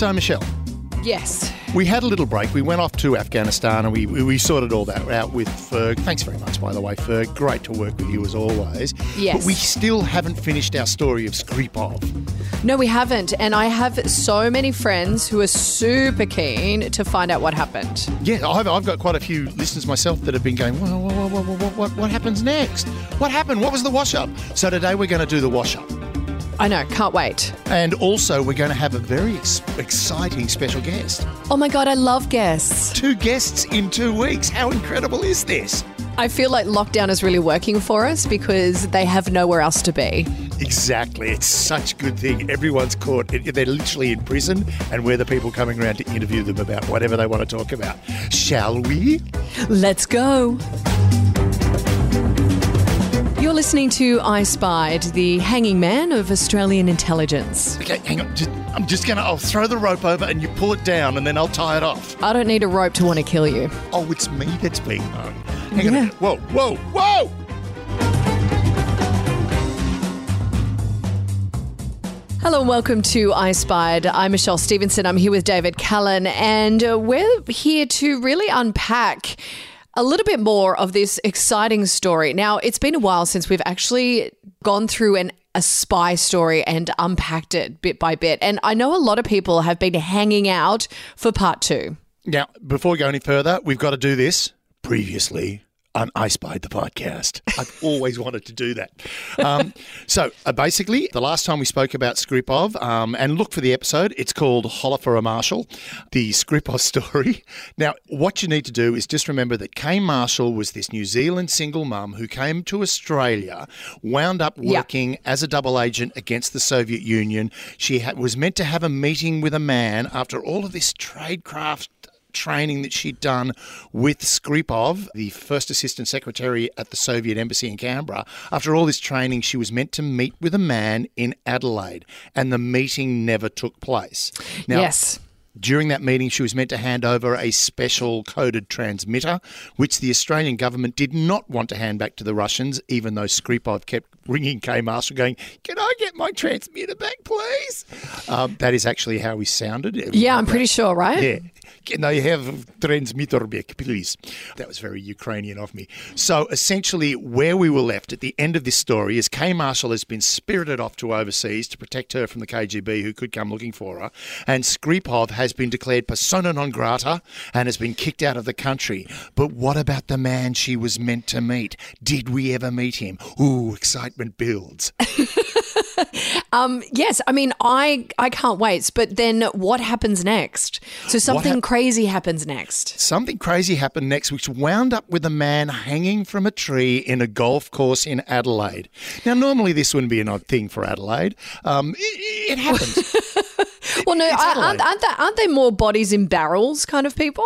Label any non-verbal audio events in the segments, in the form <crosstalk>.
So, Michelle, Yes. we had a little break. We went off to Afghanistan and we, we, sorted all that out with Ferg. Thanks very much, by the way, Ferg. Great to work with you as always. Yes. But we still haven't finished our story of Skripov. No, we haven't. And I have so many friends who are super keen to find out what happened. Yeah, I've, I've got quite a few listeners myself that have been going, what, what, what, what happens next? What happened? What was the wash up? So today we're going to do the wash up. I know, can't wait. And also, we're going to have a very ex- exciting special guest. Oh my God, I love guests. Two guests in two weeks. How incredible is this? I feel like lockdown is really working for us because they have nowhere else to be. Exactly. It's such a good thing. Everyone's caught. They're literally in prison, and we're the people coming around to interview them about whatever they want to talk about. Shall we? Let's go. Listening to I Spied, the hanging man of Australian intelligence. Okay, hang on. Just, I'm just going to, I'll throw the rope over and you pull it down, and then I'll tie it off. I don't need a rope to want to kill you. Oh, it's me that's being hung. Hang on a Yeah. minute. Whoa, whoa, whoa! Hello and welcome to I Spied. I'm Michelle Stevenson. I'm here with David Callan, and uh, we're here to really unpack a little bit more of this exciting story. Now, it's been a while since we've actually gone through an a spy story and unpacked it bit by bit. And I know a lot of people have been hanging out for part two. Now, before we go any further, we've got to do this. Previously on I Spied the podcast. <laughs> I've always wanted to do that. Um, so, uh, basically, the last time we spoke about Skripov, um, and look for the episode, it's called Holler for a Marshal, the Skripov story. <laughs> Now, what you need to do is just remember that Kay Marshall was this New Zealand single mum who came to Australia, wound up Yeah. working as a double agent against the Soviet Union. She ha- was meant to have a meeting with a man after all of this tradecraft training that she'd done with Skripov, the first assistant secretary at the Soviet embassy in Canberra. After all this training, she was meant to meet with a man in Adelaide, and the meeting never took place. Now, yes. during that meeting, she was meant to hand over a special coded transmitter, which the Australian government did not want to hand back to the Russians, even though Skripov kept ringing Kay Marshall going, Can I get my transmitter back, please? Um, that is actually how he sounded. Yeah, I'm pretty sure, right? Yeah. Can I have transmitter back, please? That was very Ukrainian of me. So essentially, where we were left at the end of this story is Kay Marshall has been spirited off to overseas to protect her from the KGB who could come looking for her. And Skripov has been declared persona non grata and has been kicked out of the country. But what about the man she was meant to meet? Did we ever meet him? Ooh, excitement builds. <laughs> Um, yes, I mean, I I can't wait. But then, what happens next? So something hap- crazy happens next. Something crazy happened next, which wound up with a man hanging from a tree in a golf course in Adelaide. Now, normally this wouldn't be an odd thing for Adelaide. Um, it, it happens. <laughs> Well, no, I- aren't, aren't, there, aren't there more bodies in barrels kind of people?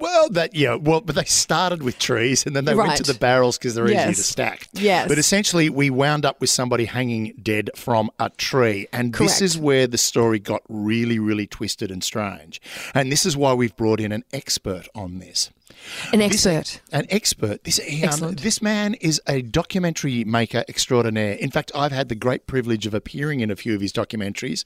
Well, that yeah, well, but they started with trees and then they went to the barrels because they're easy Yes. to stack. Yes. But essentially, we wound up with somebody hanging dead from a tree, and this is where the story got really, really twisted and strange. And this is why we've brought in an expert on this. An This- expert. an expert. This he, um, this man is a documentary maker extraordinaire. In fact, I've had the great privilege of appearing in a few of his documentaries,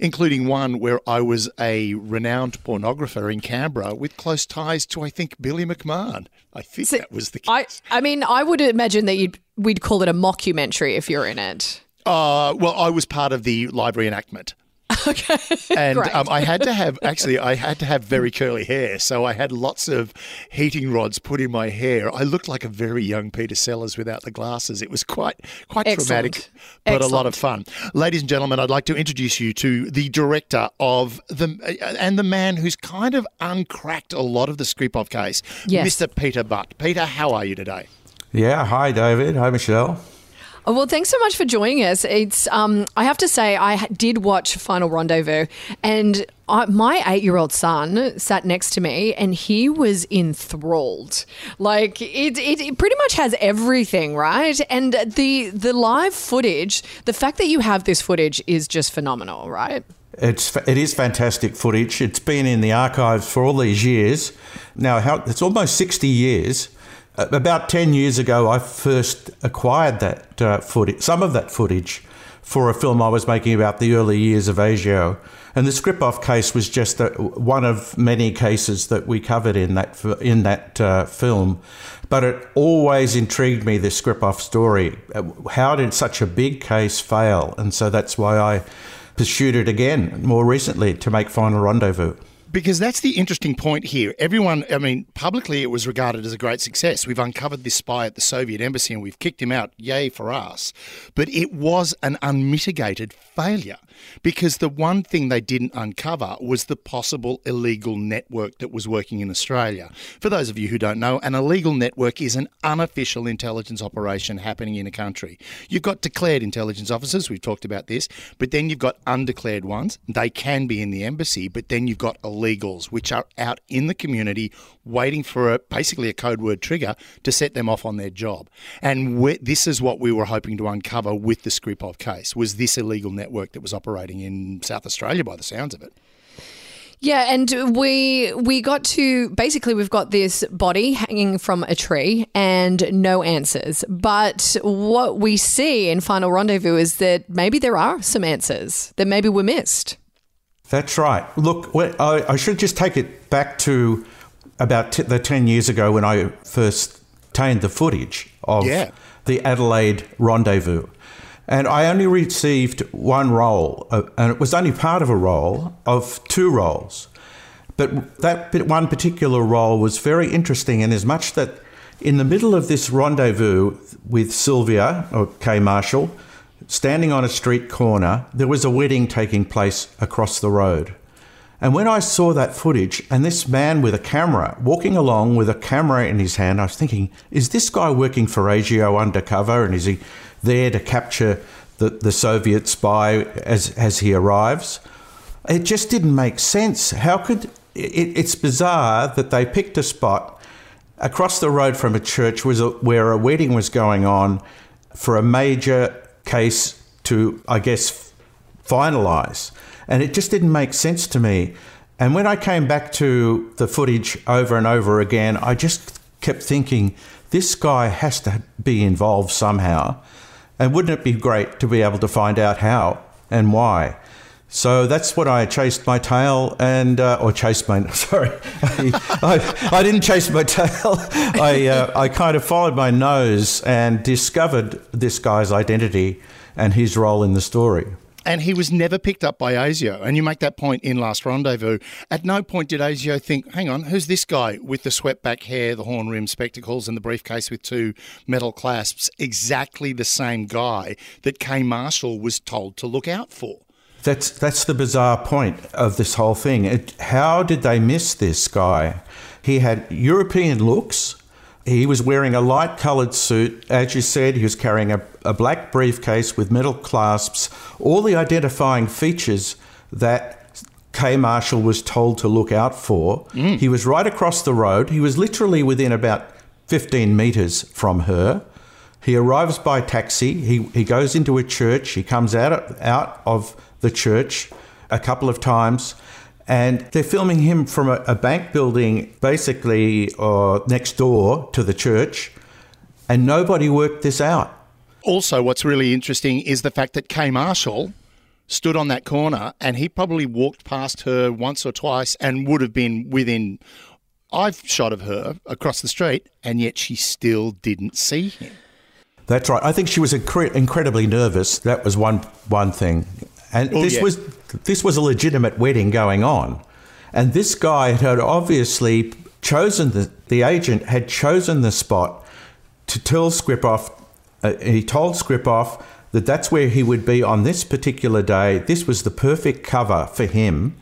including one where I was a renowned pornographer in Canberra with close ties to, I think, Billy McMahon. I think So, that was the I, case. I mean, I would imagine that you'd we'd call it a mockumentary if you're in it. Uh, well, I was part of the live reenactment. <laughs> Okay. and Great. um, I had to have actually I had to have very curly hair, so I had lots of heating rods put in my hair. I looked like a very young Peter Sellers without the glasses. It was quite quite Excellent. traumatic, but a lot of fun. Ladies and gentlemen, I'd like to introduce you to the director of the uh, and the man who's kind of uncracked a lot of the Skripov case, Yes. Mr. Peter Butt. Peter, how are you today? Yeah, hi David. Hi Michelle. Well, thanks so much for joining us. It's um, I have to say I did watch Final Rendezvous, and I, my eight-year-old son sat next to me, and he was enthralled. Like it, it, it pretty much has everything, right? And the the live footage, the fact that you have this footage is just phenomenal, right? It's it is fantastic footage. It's been in the archives for all these years. Now, how, it's almost sixty years. Uh, About ten years ago, I first acquired that uh, footage, some of that footage, for a film I was making about the early years of ASIO. And the Skripov case was just a, one of many cases that we covered in that in that uh, film. But it always intrigued me, the Skripov story. How did such a big case fail? And so that's why I pursued it again more recently to make Final Rendezvous. Because that's the interesting point here. Everyone, I mean, publicly it was regarded as a great success. We've uncovered this spy at the Soviet embassy and we've kicked him out. Yay for us. But it was an unmitigated failure because the one thing they didn't uncover was the possible illegal network that was working in Australia. For those of you who don't know, an illegal network is an unofficial intelligence operation happening in a country. You've got declared intelligence officers, we've talked about this, but then you've got undeclared ones. They can be in the embassy, but then you've got illegals, which are out in the community waiting for a, basically a code word trigger to set them off on their job. And this is what we were hoping to uncover with the Skripov case, was this illegal network that was operating in South Australia by the sounds of it. Yeah, and we we got to basically we've got this body hanging from a tree and no answers. But what we see in Final Rendezvous is that maybe there are some answers that maybe were missed. That's right. Look, I, I should just take it back to about t- the 10 years ago when I first obtained the footage of yeah. the Adelaide rendezvous. And I only received one roll, uh, and it was only part of a roll of two rolls. But that one particular roll was very interesting in as much that in the middle of this rendezvous with Sylvia, or Kay Marshall, standing on a street corner, there was a wedding taking place across the road. And when I saw that footage and this man with a camera walking along with a camera in his hand, I was thinking, is this guy working for ASIO undercover and is he there to capture the, the Soviet spy as, as he arrives? It just didn't make sense. How could it, it's bizarre that they picked a spot across the road from a church was a, where a wedding was going on for a major case to, I guess, finalise. And it just didn't make sense to me. And when I came back to the footage over and over again, I just kept thinking, this guy has to be involved somehow. And wouldn't it be great to be able to find out how and why? So that's what I chased my tail and, uh, or chased my, <laughs> sorry, I, I, didn't chase my tail. I, uh, I kind of followed my nose and discovered this guy's identity and his role in the story and he was never picked up by ASIO. And you make that point in Last Rendezvous. At no point did ASIO think, hang on, who's this guy with the swept back hair, the horn rimmed spectacles, and the briefcase with two metal clasps? Exactly the same guy that Kay Marshall was told to look out for. That's that's the bizarre point of this whole thing. It, how did they miss this guy? He had European looks he was wearing a light coloured suit. As you said, he was carrying a, a black briefcase with metal clasps, all the identifying features that Kay Marshall was told to look out for. Mm. He was right across the road. He was literally within about 15 metres from her. He arrives by taxi. He, he goes into a church. He comes out, out of the church a couple of times and they're filming him from a, a bank building basically uh, next door to the church, and nobody worked this out. Also, what's really interesting is the fact that Kay Marshall stood on that corner and he probably walked past her once or twice and would have been within I've shot of her across the street, and yet she still didn't see him. That's right. I think she was incre- incredibly nervous. That was one one thing, and oh, this yeah. was this was a legitimate wedding going on. And this guy had obviously chosen the, the agent had chosen the spot to tell Skripov, uh, he told Skripov that that's where he would be on this particular day. This was the perfect cover for him.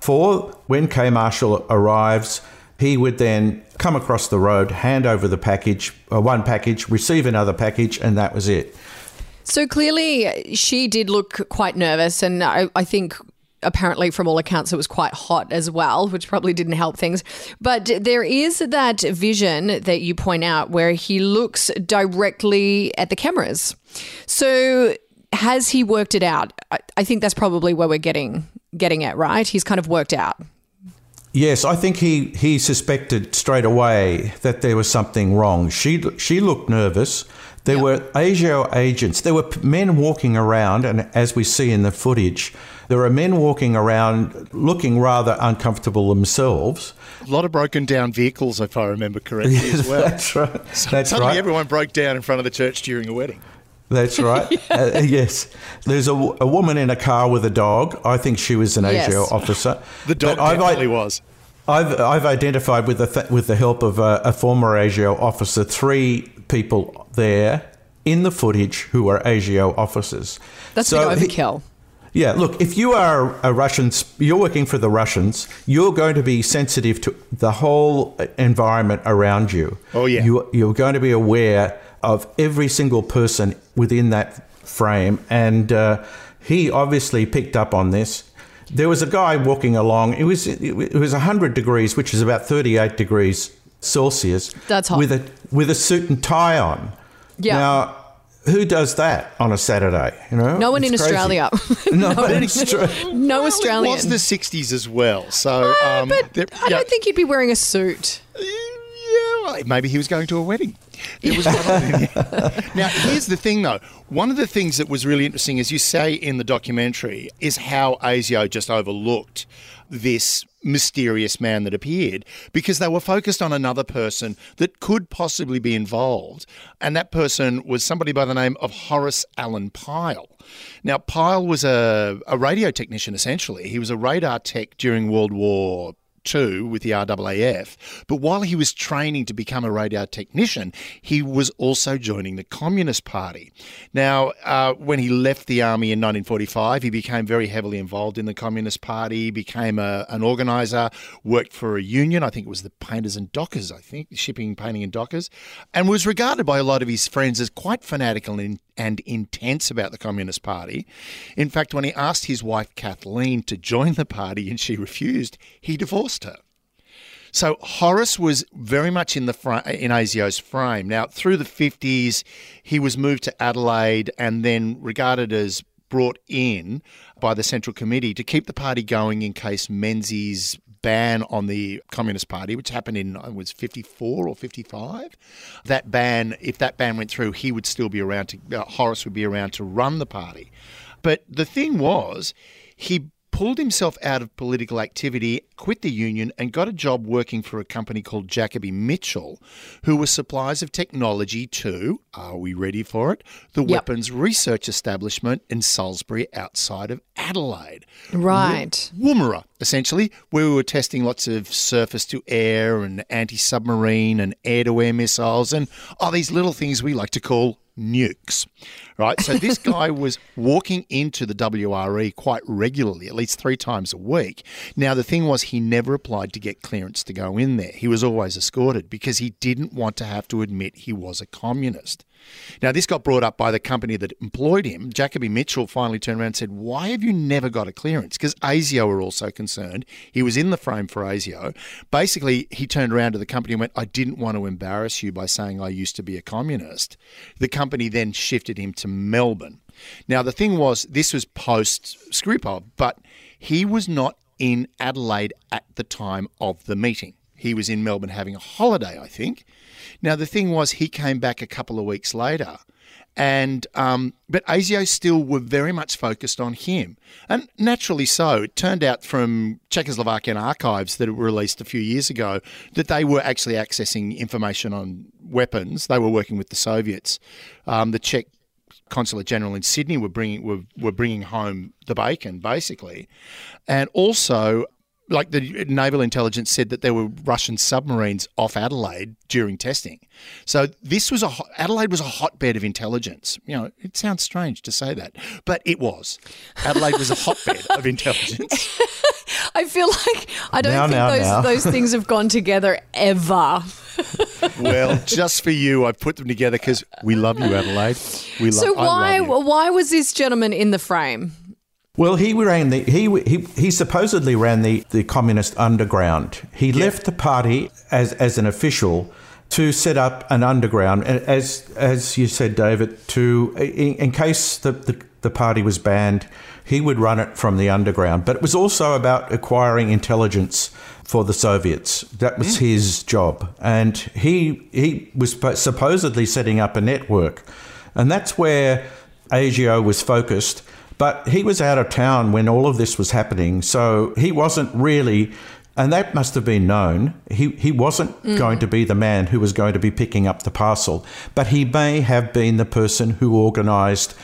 For when Kay Marshall arrives, he would then come across the road, hand over the package, uh, one package, receive another package, and that was it. So clearly, she did look quite nervous, and I, I, think apparently, from all accounts, it was quite hot as well, which probably didn't help things. But there is that vision that you point out where he looks directly at the cameras. So has he worked it out? I, think that's probably where we're getting getting at, right? He's kind of worked out. Yes, I think he, he suspected straight away that there was something wrong. She she looked nervous There yep. were ASIO agents. There were men walking around, and as we see in the footage, there are men walking around looking rather uncomfortable themselves. A lot of broken down vehicles, if I remember correctly, as <laughs> well. That's right. <laughs> So That's suddenly right. everyone broke down in front of the church during a wedding. That's <laughs> right. yeah. uh, yes. There's a, a, woman in a car with a dog. I think she was an yes. ASIO officer. The dog but definitely I've, was. I've, I've identified with the, th- with the help of a, a former ASIO officer three people there in the footage who are ASIO officers. That's so been overkill. He, yeah, look, if you are a Russian, you're working for the Russians, you're going to be sensitive to the whole environment around you. Oh, yeah. You, you're going to be aware of every single person within that frame. And uh, he obviously picked up on this. There was a guy walking along. It was it was 100 degrees, which is about 38 degrees Celsius. That's hot. With a with a suit and tie on. Yeah. Now, who does that on a Saturday? You know, no one in crazy. Australia. <laughs> <laughs> no, no, in Australia. no Australian. It was the '60s as well, so uh, um, but I don't think you'd be wearing a suit. Yeah, well, maybe he was going to a wedding. It was <laughs> now. Here's the thing, though. One of the things that was really interesting, as you say in the documentary, is how ASIO just overlooked this mysterious man that appeared because they were focused on another person that could possibly be involved. And that person was somebody by the name of Horace Allen Pyle. Now, Pyle was a, a radio technician essentially. He was a radar tech during World War two with the RAAF. But while he was training to become a radar technician, he was also joining the Communist Party. Now, uh, when he left the army in 1945, he became very heavily involved in the Communist Party, became a, an organizer, worked for a union. I think it was the Painters and Dockers, I think, shipping, painting, and dockers, and was regarded by a lot of his friends as quite fanatical and, and intense about the Communist Party. In fact, when he asked his wife Kathleen to join the party and she refused, he divorced her. So Horace was very much in the fr- in ASIO's frame. Now, through the 50s, he was moved to Adelaide and then regarded as brought in by the Central Committee to keep the party going in case Menzies ban on the Communist Party, which happened in was 54 or 55. That ban, if that ban went through, he would still be around to uh, Horace would be around to run the party. But the thing was, he pulled himself out of political activity, quit the union, and got a job working for a company called Jacoby Mitchell, who were suppliers of technology to, are we ready for it? The yep. Weapons Research Establishment in Salisbury outside of Adelaide. Right. Woomera, essentially, where we were testing lots of surface to air and anti submarine and air to air missiles and all these little things we like to call nukes, right? So this <laughs> guy was walking into the WRE quite regularly, at least three times a week. Now, the thing was, he never applied to get clearance to go in there. He was always escorted because he didn't want to have to admit he was a communist. Now, this got brought up by the company that employed him. Jacoby Mitchell finally turned around and said, Why have you never got a clearance? Because ASIO were also concerned. He was in the frame for ASIO. Basically, he turned around to the company and went, I didn't want to embarrass you by saying I used to be a communist. The company then shifted him to Melbourne. Now, the thing was, this was post Skripov, but he was not in Adelaide at the time of the meeting. He was in Melbourne having a holiday, I think. Now, the thing was, he came back a couple of weeks later. And um, but ASIO still were very much focused on him, and naturally so. It turned out from Czechoslovakian archives that were released a few years ago that they were actually accessing information on weapons. They were working with the Soviets. Um, the Czech consulate general in Sydney were bringing were, were bringing home the bacon basically, and also like the naval intelligence said that there were Russian submarines off Adelaide during testing. So this was a Adelaide was a hotbed of intelligence. You know, it sounds strange to say that, but it was. Adelaide was a hotbed of intelligence. <laughs> I feel like I don't now, think now, those now. those things have gone together ever. <laughs> well, just for you, I've put them together because we love you, Adelaide. We love. You. So why why was this gentleman in the frame? Well, he ran the he he, he supposedly ran the, the communist underground. He yeah. left the party as as an official to set up an underground, as as you said, David, to in, in case the, the, the party was banned, He would run it from the underground. But it was also about acquiring intelligence for the Soviets. That was mm. his job. And he, he was supposedly setting up a network. And that's where ASIO was focused. But he was out of town when all of this was happening. So he wasn't really and that must have been known. He, he wasn't mm. going to be the man who was going to be picking up the parcel, but he may have been the person who organised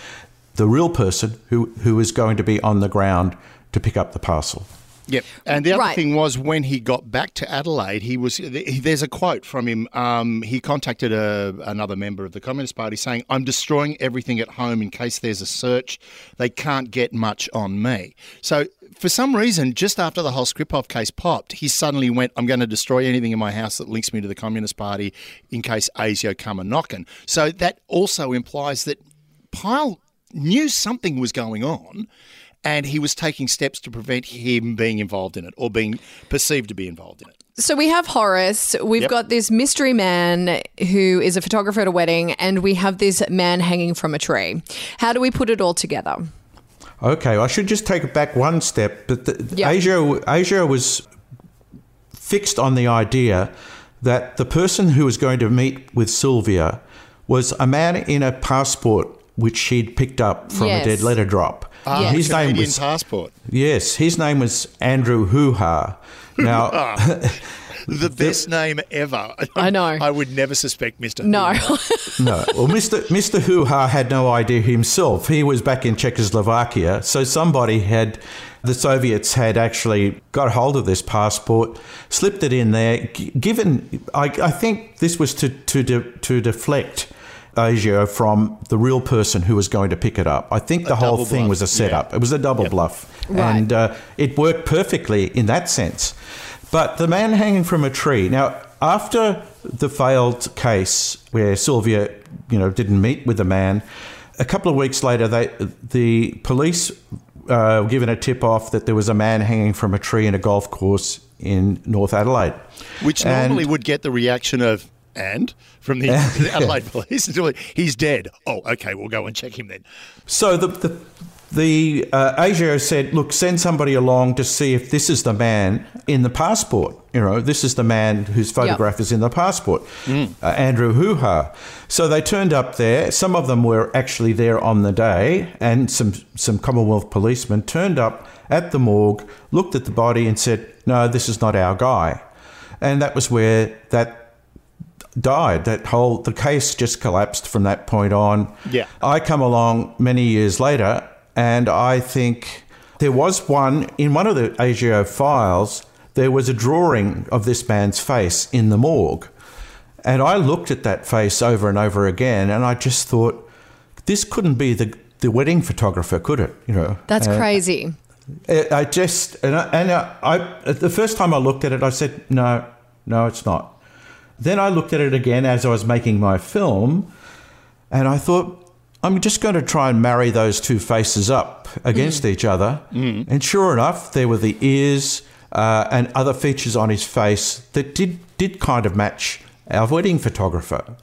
the real person who, who was going to be on the ground to pick up the parcel. Yep. And the other right. thing was when he got back to Adelaide, he was there's a quote from him. Um, he contacted a, another member of the Communist Party saying, "I'm destroying everything at home in case there's a search. They can't get much on me." So for some reason, just after the whole Skripov case popped, he suddenly went, I'm going to destroy anything in my house that links me to the Communist Party in case ASIO come a knocking. So that also implies that Pyle knew something was going on and he was taking steps to prevent him being involved in it or being perceived to be involved in it. So we have Horace, we've yep. got this mystery man who is a photographer at a wedding, and we have this man hanging from a tree. How do we put it all together? Okay, I should just take it back one step. But the, yep. ASIO, ASIO was fixed on the idea that the person who was going to meet with Sylvia was a man in a passport which she'd picked up from yes. a dead letter drop. Ah, yes. his Canadian name was passport. Yes, his name was Andrew Hoo-Ha. Now, <laughs> <laughs> the best name ever. <laughs> I know. I would never suspect Mr. No. no. Well, Mr. Mr. Hoo-Ha had no idea himself. He was back in Czechoslovakia, so somebody had the Soviets had actually got hold of this passport, slipped it in there. Given, I, I think this was to to de, to deflect ASIO from the real person who was going to pick it up. I think the a whole thing bluff. was a setup. Yeah. It was a double yep. bluff, right. and uh, it worked perfectly in that sense. But the man hanging from a tree. Now, after the failed case where Sylvia, you know, didn't meet with the man, a couple of weeks later, they the police uh, were given a tip off that there was a man hanging from a tree in a golf course in North Adelaide, which normally would get the reaction of and from the, <laughs> <laughs> the Adelaide police he's dead. Oh, okay, we'll go and check him then. So the the the uh, ASIO said, look, send somebody along to see if this is the man in the passport. You know, this is the man whose photograph yep. is in the passport, mm. uh, Andrew Hoo-Ha. So they turned up there. Some of them were actually there on the day, and some some Commonwealth policemen turned up at the morgue, looked at the body, and said, "No, this is not our guy." And that was where that died. That whole the case just collapsed from that point on. Yeah. I come along many years later and I think there was one in one of the ASIO files, there was a drawing of this man's face in the morgue. And I looked at that face over and over again and I just thought, this couldn't be the, the wedding photographer, could it? You know, that's uh, crazy. I just and I, and I, the first time I looked at it, I said, no, no, it's not. Then I looked at it again as I was making my film, and I thought, I'm just going to try and marry those two faces up against mm. each other. Mm. And sure enough, there were the ears uh, and other features on his face that did, did kind of match our wedding photographer.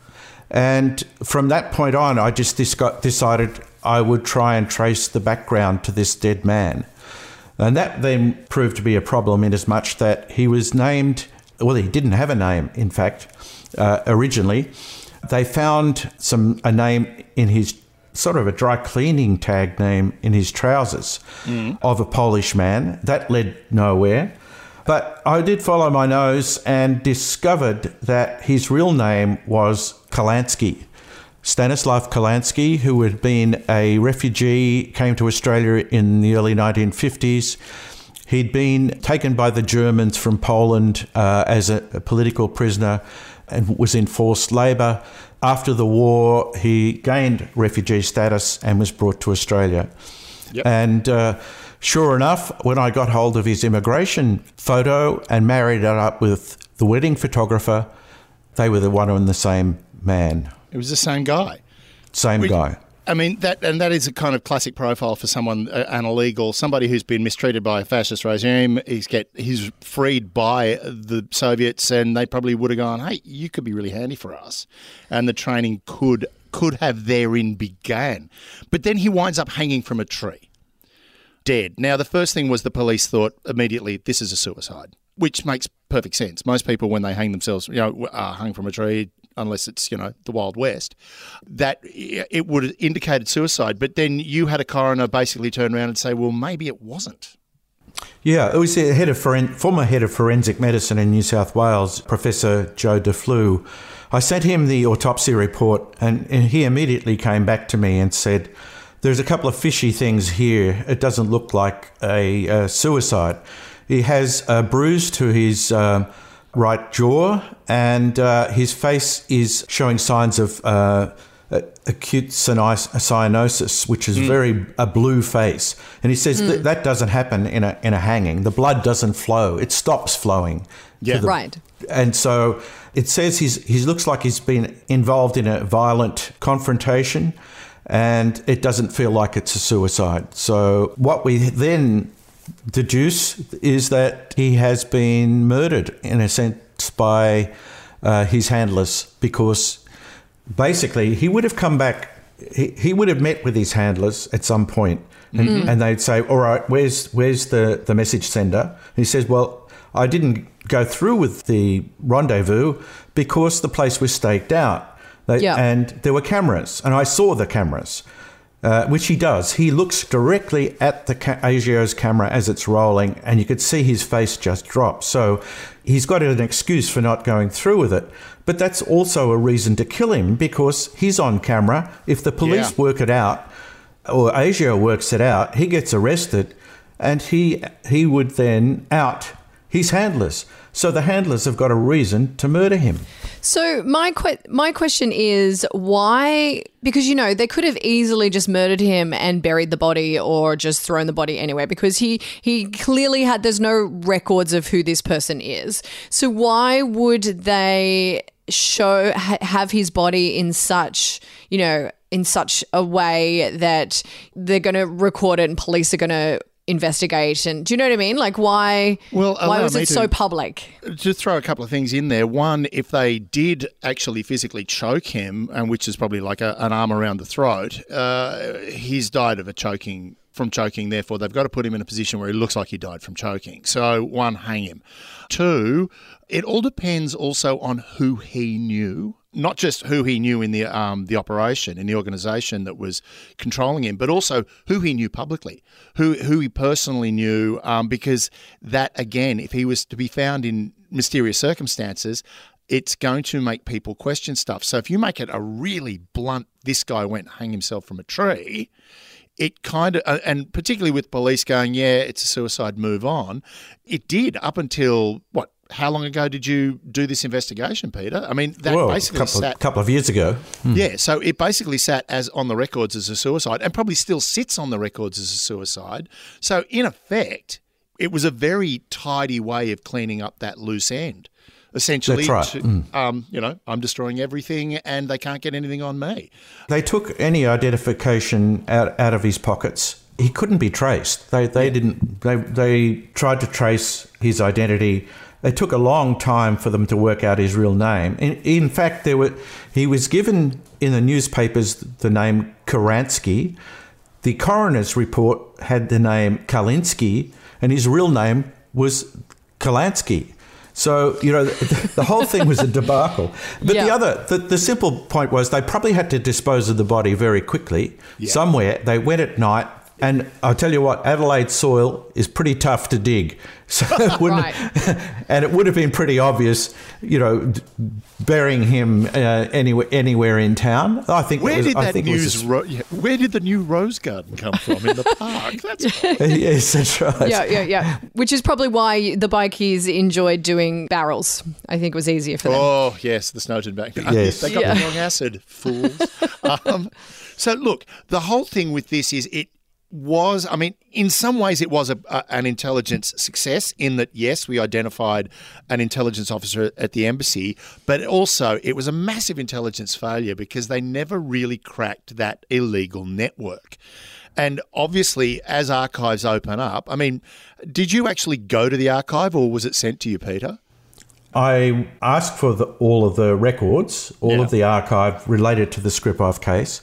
And from that point on, I just decided I would try and trace the background to this dead man. And that then proved to be a problem in as much that he was named, well, he didn't have a name, in fact, uh, originally. They found some a name in his sort of a dry cleaning tag name in his trousers mm. of a Polish man. That led nowhere. But I did follow my nose and discovered that his real name was Kalansky. Stanislav Kalansky, who had been a refugee, came to Australia in the early 1950s. He'd been taken by the Germans from Poland uh, as a, a political prisoner and was in forced labour. After the war, he gained refugee status and was brought to Australia. Yep. And uh, sure enough, when I got hold of his immigration photo and married it up with the wedding photographer, they were the one and the same man. It was the same guy. Same we, guy. I mean that, and that is a kind of classic profile for someone uh, an illegal, somebody who's been mistreated by a fascist regime. He's get he's freed by the Soviets, and they probably would have gone, "Hey, you could be really handy for us," and the training could could have therein began. But then he winds up hanging from a tree. dead. Now, the first thing was the police thought immediately this is a suicide, which makes perfect sense. Most people, when they hang themselves, you know, are hung from a tree, unless it's you know the Wild West, that it would have indicated suicide. But then you had a coroner basically turn around and say, well, maybe it wasn't. Yeah, it was the head of foren- former head of forensic medicine in New South Wales, Professor Joe Duflou. I sent him the autopsy report, and, and he immediately came back to me and said, "There's a couple of fishy things here. It doesn't look like a, a suicide. He has a bruise to his." Uh, right jaw, and uh, his face is showing signs of uh, acute cyanosis, which is mm. very a blue face. And he says mm. that that doesn't happen in a in a hanging. The blood doesn't flow; it stops flowing. Yeah, the, right. And so it says he's he looks like he's been involved in a violent confrontation. And it doesn't feel like it's a suicide. So, what we then deduce is that he has been murdered in a sense by uh, his handlers because basically he would have come back he, he would have met with his handlers at some point and, mm-hmm. and they'd say all right where's where's the, the message sender? And he says well i didn't go through with the rendezvous because the place was staked out. They, and there were cameras and i saw the cameras uh, which he does. He looks directly at the ca- ASIO's camera as it's rolling, and you could see his face just drop. So he's got an excuse for not going through with it. But that's also a reason to kill him because he's on camera. If the police yeah. work it out, or ASIO works it out, he gets arrested, and he he would then out his handlers. So the handlers have got a reason to murder him. So my que- my question is why? Because you know they could have easily just murdered him and buried the body, or just thrown the body anywhere. Because he he clearly had there's no records of who this person is. So why would they show ha- have his body in such you know in such a way that they're going to record it and police are going to investigation. Do you know what I mean? Like why? Well, why was it so public? Just throw a couple of things in there. One, if they did actually physically choke him, and which is probably like a, an arm around the throat, uh, he's died of a choking from choking. Therefore, they've got to put him in a position where he looks like he died from choking. So, one, hang him. Two, it all depends also on who he knew not just who he knew in the um, the operation in the organisation that was controlling him, but also who he knew publicly, who who he personally knew, um, because that again, if he was to be found in mysterious circumstances, it's going to make people question stuff. So if you make it a really blunt, this guy went hung himself from a tree. It kind of, and particularly with police going, yeah, it's a suicide, move on. It did up until what how long ago did you do this investigation, Peter? I mean, that well, basically couple, sat. A couple of years ago. Hmm. Yeah, so it basically sat as on the records as a suicide and probably still sits on the records as a suicide. So, in effect, it was a very tidy way of cleaning up that loose end. Essentially, right. to, mm. um, you know, I'm destroying everything and they can't get anything on me. They took any identification out, out of his pockets he couldn't be traced. They they didn't they they tried to trace his identity it took a long time for them to work out his real name. In, in fact, there were he was given in the newspapers the name Karansky. The coroner's report had the name Kalinsky, and his real name was Kalansky. So you know the, the, whole thing was a debacle. But yeah. the other, the, the simple point was they probably had to dispose of the body very quickly yeah. somewhere. They went at night, and I'll tell you what, Adelaide soil is pretty tough to dig. <laughs> So it wouldn't, right. <laughs> and it would have been pretty obvious, you know, burying him uh, anywhere anywhere in town. I think. Where was, did I that news? Ro- yeah. Where did the new rose garden come from in the park? <laughs> That's yes, that's right. Yeah, yeah, yeah. Which is probably why the bikies enjoyed doing barrels. I think it was easier for them. Oh yes, the Snowtown back. Yes, they got yeah. the wrong acid, fools. um, so look, the whole thing with this is it was, I mean, in some ways, it was a, a, an intelligence success in that, yes, we identified an intelligence officer at the embassy, but also it was a massive intelligence failure because they never really cracked that illegal network. And obviously, as archives open up, I mean, did you actually go to the archive or was it sent to you, Peter? I asked for the, all of the records, all yeah. of the archive related to the Skripov case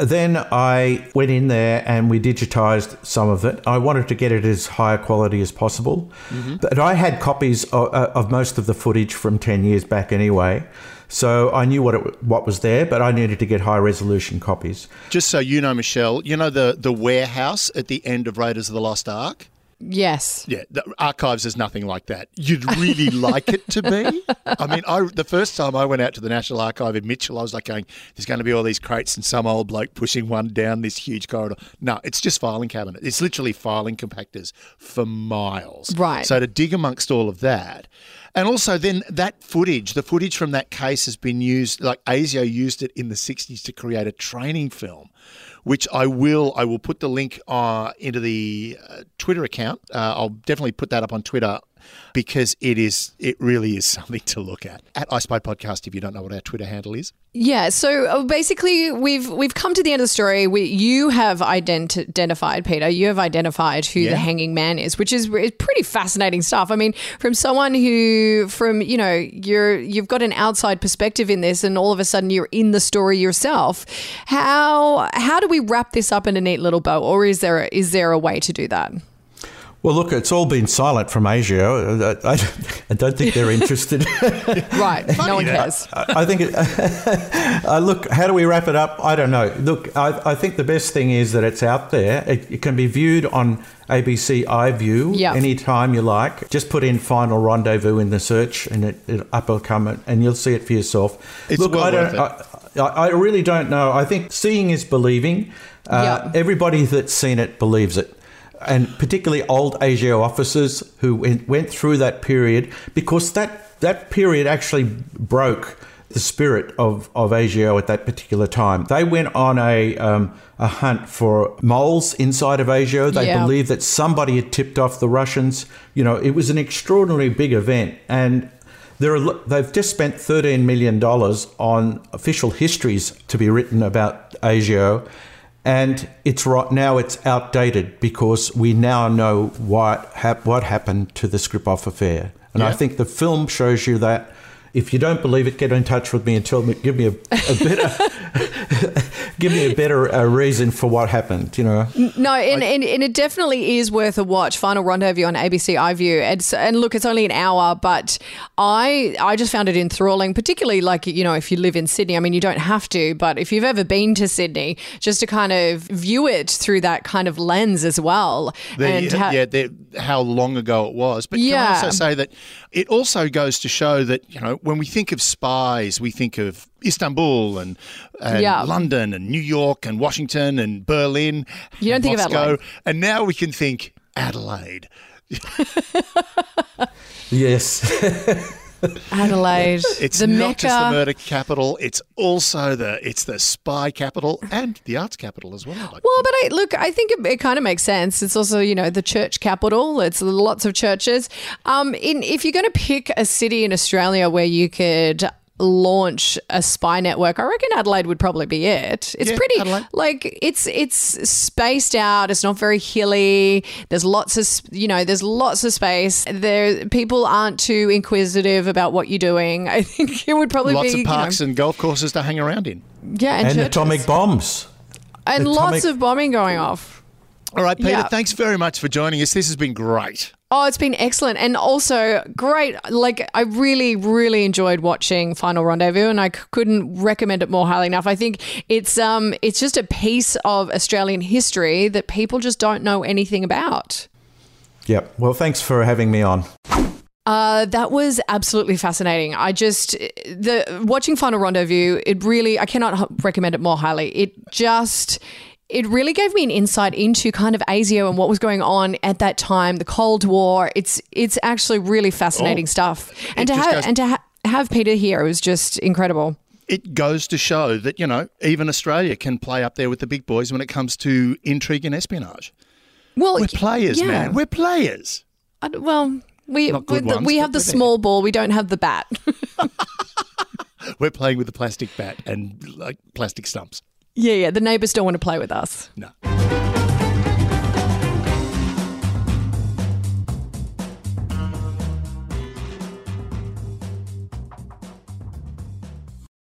then I went in there and we digitized some of it. I wanted to get it as high quality as possible. Mm-hmm. But I had copies of, uh, of, most of the footage from 10 years back anyway. So I knew what it, what was there, but I needed to get high resolution copies. Just so you know, Michelle, you know the, the warehouse at the end of Raiders of the Lost Ark? Yes. Yeah, the archives is nothing like that. You'd really <laughs> like it to be. I mean, I the first time I went out to the National Archive in Mitchell, I was like going, "There's going to be all these crates and some old bloke pushing one down this huge corridor." No, it's just filing cabinet. It's literally filing compactors for miles. Right. So to dig amongst all of that, and also, then that footage, the footage from that case has been used, like ASIO used it in the 60s to create a training film which I will I will put the link uh, into the uh, Twitter account. Uh, I'll definitely put that up on Twitter because it is it really is <laughs> something to look at. At iSpy Podcast, if you don't know what our Twitter handle is. Yeah, so uh, basically, we've we've come to the end of the story. We, you have ident- identified Peter. You have identified who yeah. the hanging man is, which is, is pretty fascinating stuff. I mean, from someone who, from you know, you're you've got an outside perspective in this, and all of a sudden you're in the story yourself. How how do we wrap this up in a neat little bow, or is there a, is there a way to do that? Well, look, it's all been silent from ASIO. I, I, don't think they're interested. <laughs> right. no one cares. I, I think, it, <laughs> uh, look, how do we wrap it up? I don't know. Look, I, I think the best thing is that it's out there. It, it can be viewed on ABC iView yep. anytime you like. Just put in Final Rendezvous in the search and it, it up will come and you'll see it for yourself. It's look, well I don't. I, I really don't know. I think seeing is believing. Uh, yep. Everybody that's seen it believes it and particularly old ASIO officers who went, went through that period because that, that period actually broke the spirit of, of ASIO at that particular time. They went on a, um, a hunt for moles inside of ASIO. They yeah. believed that somebody had tipped off the Russians. You know, it was an extraordinarily big event. And there are, they've just spent $13 million on official histories to be written about ASIO and it's right now it's outdated because we now know what hap- what happened to the Skripov affair, and yeah. I think the film shows you that. If you don't believe it, get in touch with me and tell me, give me a, a better, <laughs> give me a better uh, reason for what happened. You know. No, and, I, and, and, it definitely is worth a watch. Final Rendezvous on ABC iView, and, and look, it's only an hour, but I I just found it enthralling, particularly like you know if you live in Sydney. I mean, you don't have to, but if you've ever been to Sydney, just to kind of view it through that kind of lens as well. The, and ha- yeah, the, how long ago it was. But yeah. can I also say that it also goes to show that you know when we think of spies, we think of Istanbul and, and yeah. London and New York and Washington and Berlin. You don't think Moscow, of Adelaide. And now we can think Adelaide. <laughs> <laughs> yes. <laughs> Adelaide, it's the not Mecca. just the murder capital; it's also the it's the spy capital and the arts capital as well. well, but I, look, I think it, it, kind of makes sense. It's also you know the church capital. It's lots of churches. Um, in if you're going to pick a city in Australia where you could launch a spy network, I reckon Adelaide would probably be it. It's yeah, pretty Adelaide. like it's it's spaced out. It's not very hilly. There's lots of you know there's lots of space. There people aren't too inquisitive about what you're doing. <laughs> I think it would probably lots be of parks you know, and golf courses to hang around in. Yeah, and, and atomic bombs and atomic- lots of bombing going off. All right, Peter, yeah. thanks very much for joining us. This has been great. Oh, it's been excellent and also great. Like, I really, really enjoyed watching Final Rendezvous, and I c- couldn't recommend it more highly enough. I think it's um, it's just a piece of Australian history that people just don't know anything about. Yep. Well, thanks for having me on. Uh, that was absolutely fascinating. I just the watching Final Rendezvous. It really I cannot recommend it more highly. It just it really gave me an insight into kind of ASIO and what was going on at that time, the Cold War. It's it's actually really fascinating oh, stuff, and to have goes- and to ha- have Peter here was just incredible. It goes to show that you know even Australia can play up there with the big boys when it comes to intrigue and espionage. Well, we're players, yeah. man. We're players. I, well, we ones, we have the small there. ball. We don't have the bat. <laughs> we're playing with the plastic bat and like plastic stumps. Yeah, yeah. The neighbours don't want to play with us. No.